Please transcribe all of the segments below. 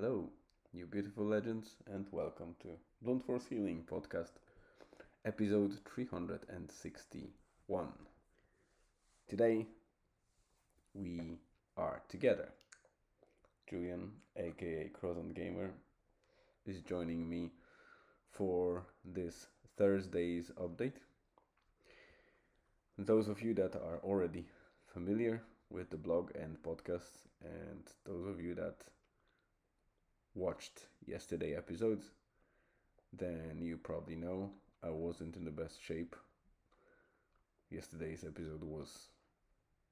Hello, you beautiful legends, and welcome to Blunt Force Healing Podcast, episode 361. Today, we are together. Julian, aka Crozant Gamer, is joining me for this Thursday's update. Those of you that are already familiar with the blog and podcast, and those of you that watched yesterday episodes, then you probably know I wasn't in the best shape. Yesterday's episode was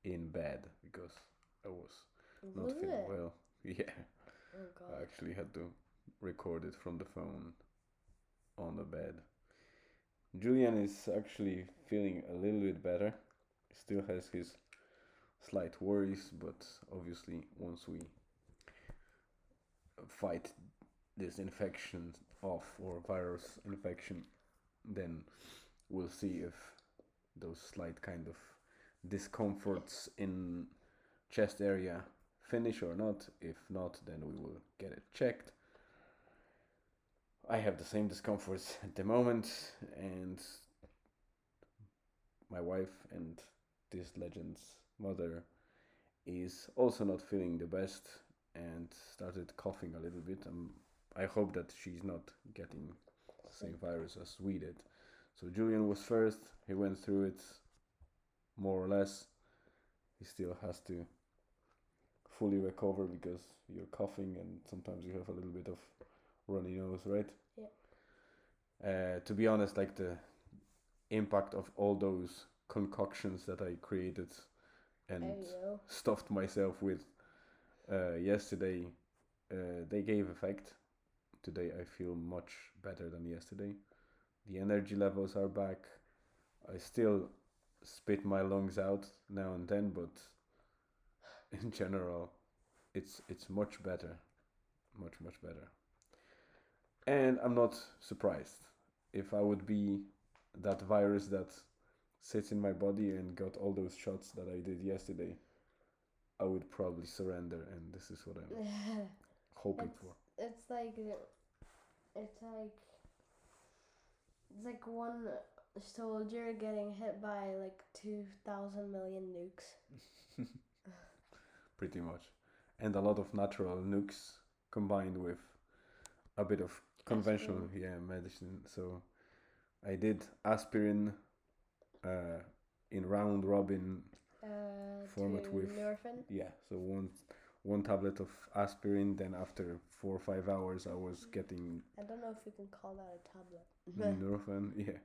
in bed because I was not Was feeling it? well. Yeah, Oh I actually had to record it from the phone on the bed. Julian is actually feeling a little bit better. Still has his slight worries, but obviously once we fight this infection off or virus infection, then we'll see if those slight kind of discomforts in chest area finish or not. If not, then we will get it checked. I have the same discomforts at the moment, and my wife and this legend's mother is also not feeling the best and started coughing a little bit. Um, I hope that she's not getting the same virus as we did. So Julian was first. He went through it more or less. He still has to fully recover because you're coughing and sometimes you have a little bit of runny nose, right? Yeah. Uh, to be honest, like the impact of all those concoctions that I created and There you go. stuffed myself with uh, yesterday, uh, they gave effect. Today I feel much better than yesterday. The energy levels are back. I still spit my lungs out now and then, but in general, it's it's much better, much much better. And I'm not surprised. If I would be that virus that sits in my body and got all those shots that I did yesterday, I would probably surrender, and this is what I'm hoping It's, for. it's like it's like it's like one soldier getting hit by like two thousand million nukes. pretty much, and a lot of natural nukes combined with a bit of conventional yeah medicine. So I did aspirin uh, in round robin. Uh, Format with- Nurofen. Yeah, so one one tablet of aspirin. Then after four or five hours, I was getting I don't know if you can call that a tablet. Nurofen. Yeah.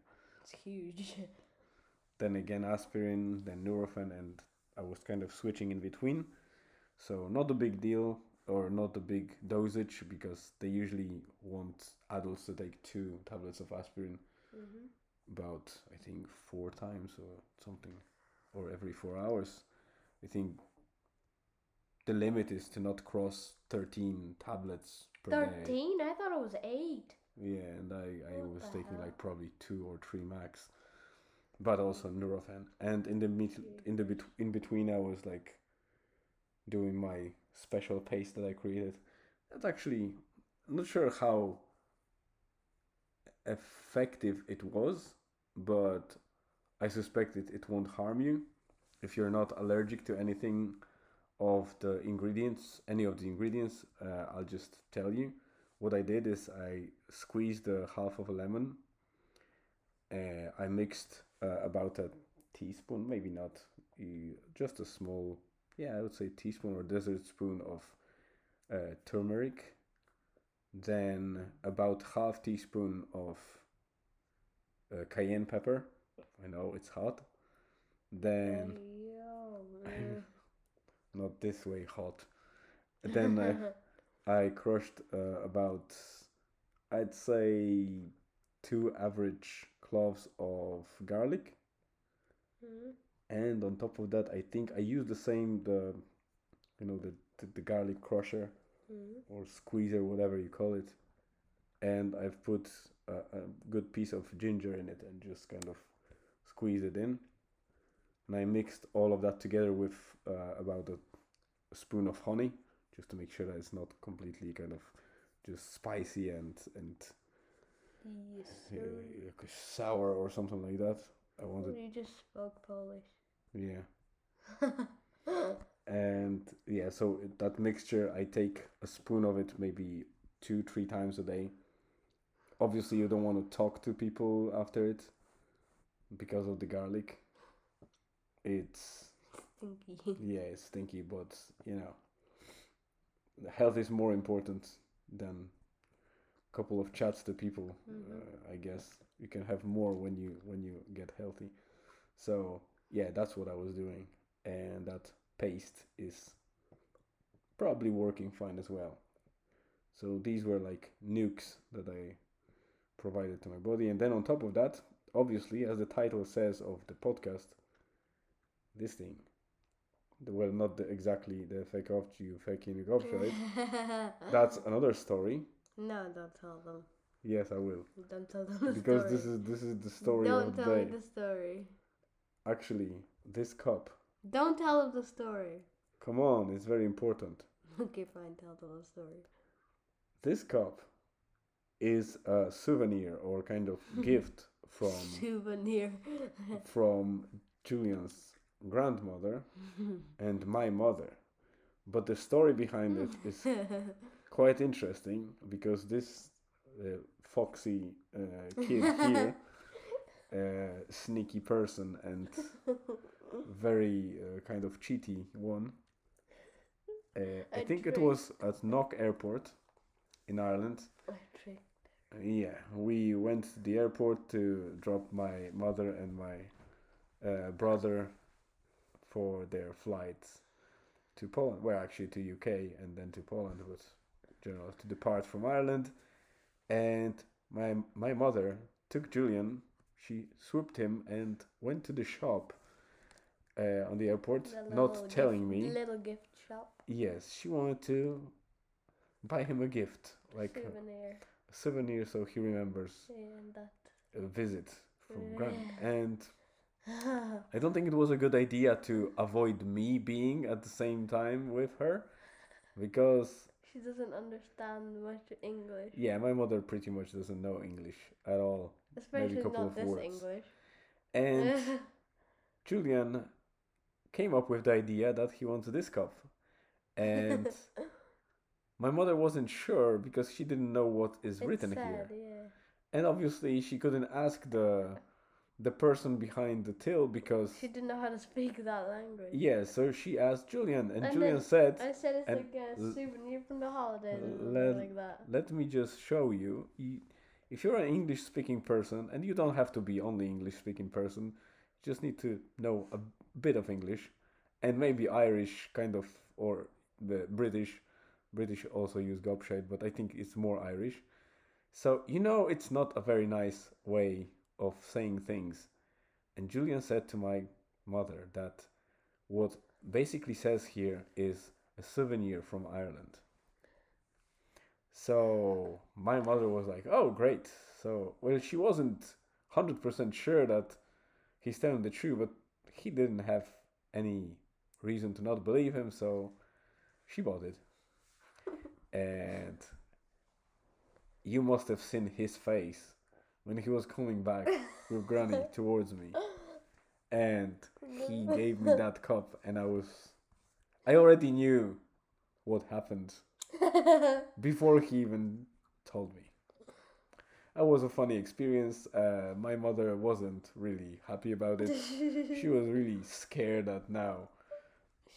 it's huge. then again aspirin, then Nurofen, and I was kind of switching in between. So not a big deal or not a big dosage because they usually want adults to take two tablets of aspirin hmm about I think four times or something, or every four hours. I think the limit is to not cross thirteen tablets per day. Thirteen? I thought it was eight. Yeah, and I, I What was taking hell? like probably two or three max, but also Nurofen. And in the mit- in the bet- in between, I was like doing my special paste that I created. That's actually I'm not sure how effective it was, but I suspect it, it won't harm you if you're not allergic to anything of the ingredients, any of the ingredients. Uh, I'll just tell you. What I did is I squeezed the half of a lemon. Uh, I mixed uh, about a teaspoon, maybe not, uh, just a small, yeah, I would say teaspoon or dessert spoon of uh, turmeric. Then about half teaspoon of uh, cayenne pepper. I know it's hot. Then Yo, uh, not this way hot. Then I, I crushed uh, about, I'd say, two average cloves of garlic, mhm. and on top of that, I think I used the same the, you know, the the, the garlic crusher Mhm. or squeezer, whatever you call it, and I've put a, a good piece of ginger in it and just kind of squeeze it in. And I mixed all of that together with uh, about a, a spoon of honey, just to make sure that it's not completely kind of just spicy and and Yes, uh, sour or something like that. I wanted, You just spoke Polish. yeah. and yeah, so that mixture, I take a spoon of it maybe two, three times a day. Obviously, you don't want to talk to people after it because of the garlic. It's Stinky. yeah, it's stinky, but you know, the health is more important than a couple of chats to people. Mhm. Uh, I guess you can have more when you when you get healthy. So yeah, that's what I was doing, and that paste is probably working fine as well. So these were like nukes that I provided to my body, and then on top of that, obviously, as the title says of the podcast, this thing. Well, not the, exactly the fake off you faking right? That's another story. no, don't tell them. Yes, I will, Don't tell them the because story. this is this is the story Don't of the tell day. me the story. Actually, this cup. Don't tell them the story. Come on, it's very important. Okay, fine. Tell them the story. This cup is a souvenir or kind of gift from Souvenir. from Julian's grandmother and my mother. But the story behind it is quite interesting because this uh, foxy uh, kid here, uh, sneaky person and very uh, kind of cheaty one. Uh, I I think it was at Knock Airport in Ireland. Uh, Yeah, we went to the airport to drop my mother and my uh, brother for their flights to Poland. Well, actually to UK and then to Poland, but general to depart from Ireland. And my my mother took Julian. She swooped him and went to the shop uh, on the airport, The not telling gift, me. Little gift shop. Yes, she wanted to buy him a gift, like a Souvenir. years so he remembers a visit from Gran. And I don't think it was a good idea to avoid me being at the same time with her, because she doesn't understand much English. yeah, my mother pretty much doesn't know English at all, Especially couple not of this words. English. and Julian came up with the idea that he wants this cup, and my mother wasn't sure because she didn't know what is it's written sad, here. yeah. and obviously she couldn't ask the the person behind the till because She didn't know how to speak that language. yeah so she asked julian and, And julian then said I said it's like a souvenir from the holidays let- like that. let me just show you. you if you're an english speaking person and you don't have to be only english speaking person you just need to know a bit of english and maybe irish kind of or the british british also use gobshite but i think it's more irish so you know it's not a very nice way of saying things and julian said to my mother that what basically says here is a souvenir from ireland so my mother was like, "Oh, great!" So well, she wasn't hundred percent sure that he's telling the truth, but he didn't have any reason to not believe him, so she bought it. And you must have seen his face when he was coming back with Granny towards me, and he gave me that cup, and I was, I already knew what happened before he even told me. That was a funny experience. Uh, my mother wasn't really happy about it. She was really scared that now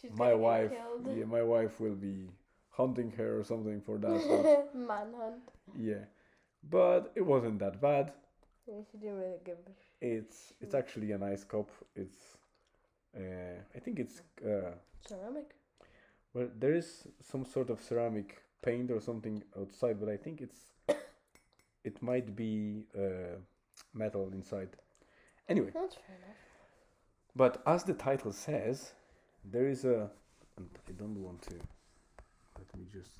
She's my wife, yeah, my wife will be hunting her or something for that. Manhunt. yeah, but it wasn't that bad. Yeah, she didn't really give It's it's actually a nice cup. It's uh, I think it's uh, ceramic. Well, there is some sort of ceramic paint or something outside, but I think it's it might be uh, metal inside. Anyway, That's fair enough. but as the title says, there is a. And I don't want to. Let me just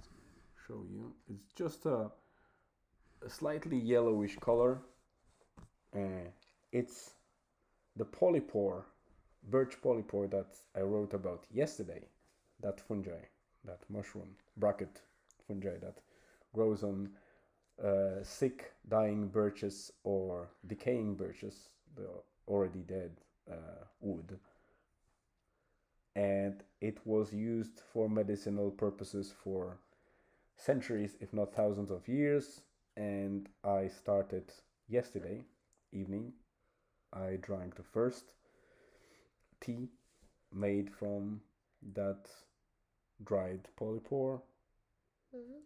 show you. It's just a, a slightly yellowish color. Uh, it's the polypore, birch polypore that I wrote about yesterday. That fungi, that mushroom bracket fungi that grows on uh, sick, dying birches or decaying birches, the already dead uh, wood. And it was used for medicinal purposes for centuries, if not thousands of years. And I started yesterday evening. I drank the first tea made from that dried polypore hmm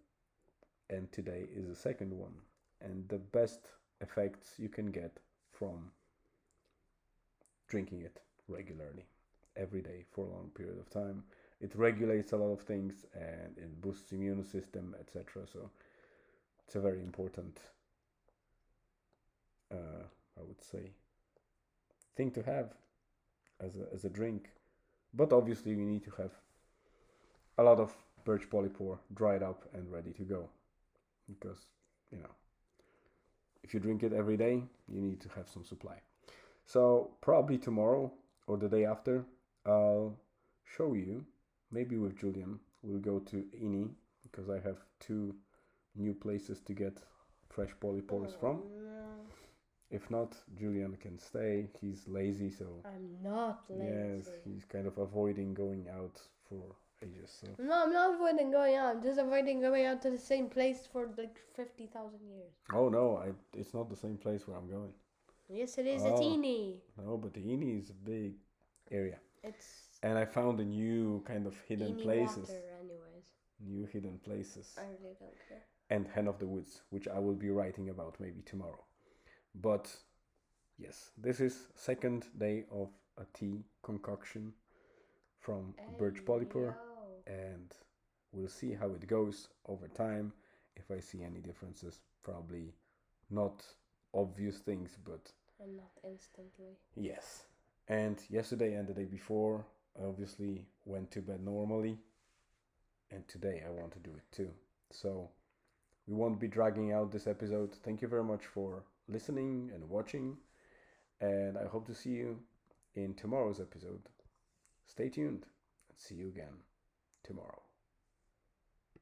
and today is the second one and the best effects you can get from drinking it regularly every day for a long period of time. It regulates a lot of things and it boosts immune system etc so it's a very important uh, i would say thing to have as a, as a drink. But obviously you need to have a lot of birch polypore dried up and ready to go. Because you know if you drink it every day you need to have some supply. So probably tomorrow or the day after i'll show you maybe with julian we'll go to ini because i have two new places to get fresh polypores from oh, No, if not julian can stay he's lazy so I'm not lazy. yes he's kind of avoiding going out for ages so No, I'm not avoiding going out. I'm just avoiding going out to the same place for like 50,000 years. oh no I, it's not the same place where i'm going Yes, it is. It's Oh. Eni. no but the ini is a big area It's and I found a new kind of hidden places, water, anyways. new hidden places, I really don't care. and Hen of the Woods, which I will be writing about maybe tomorrow. But yes, this is second day of a tea concoction from birch polypore, Ayo. and we'll see how it goes over time. If I see any differences, probably not obvious things, but And not instantly. Yes. And yesterday and the day before, I obviously went to bed normally. And today I want to do it too. So we won't be dragging out this episode. Thank you very much for listening and watching. And I hope to see you in tomorrow's episode. Stay tuned and see you again tomorrow.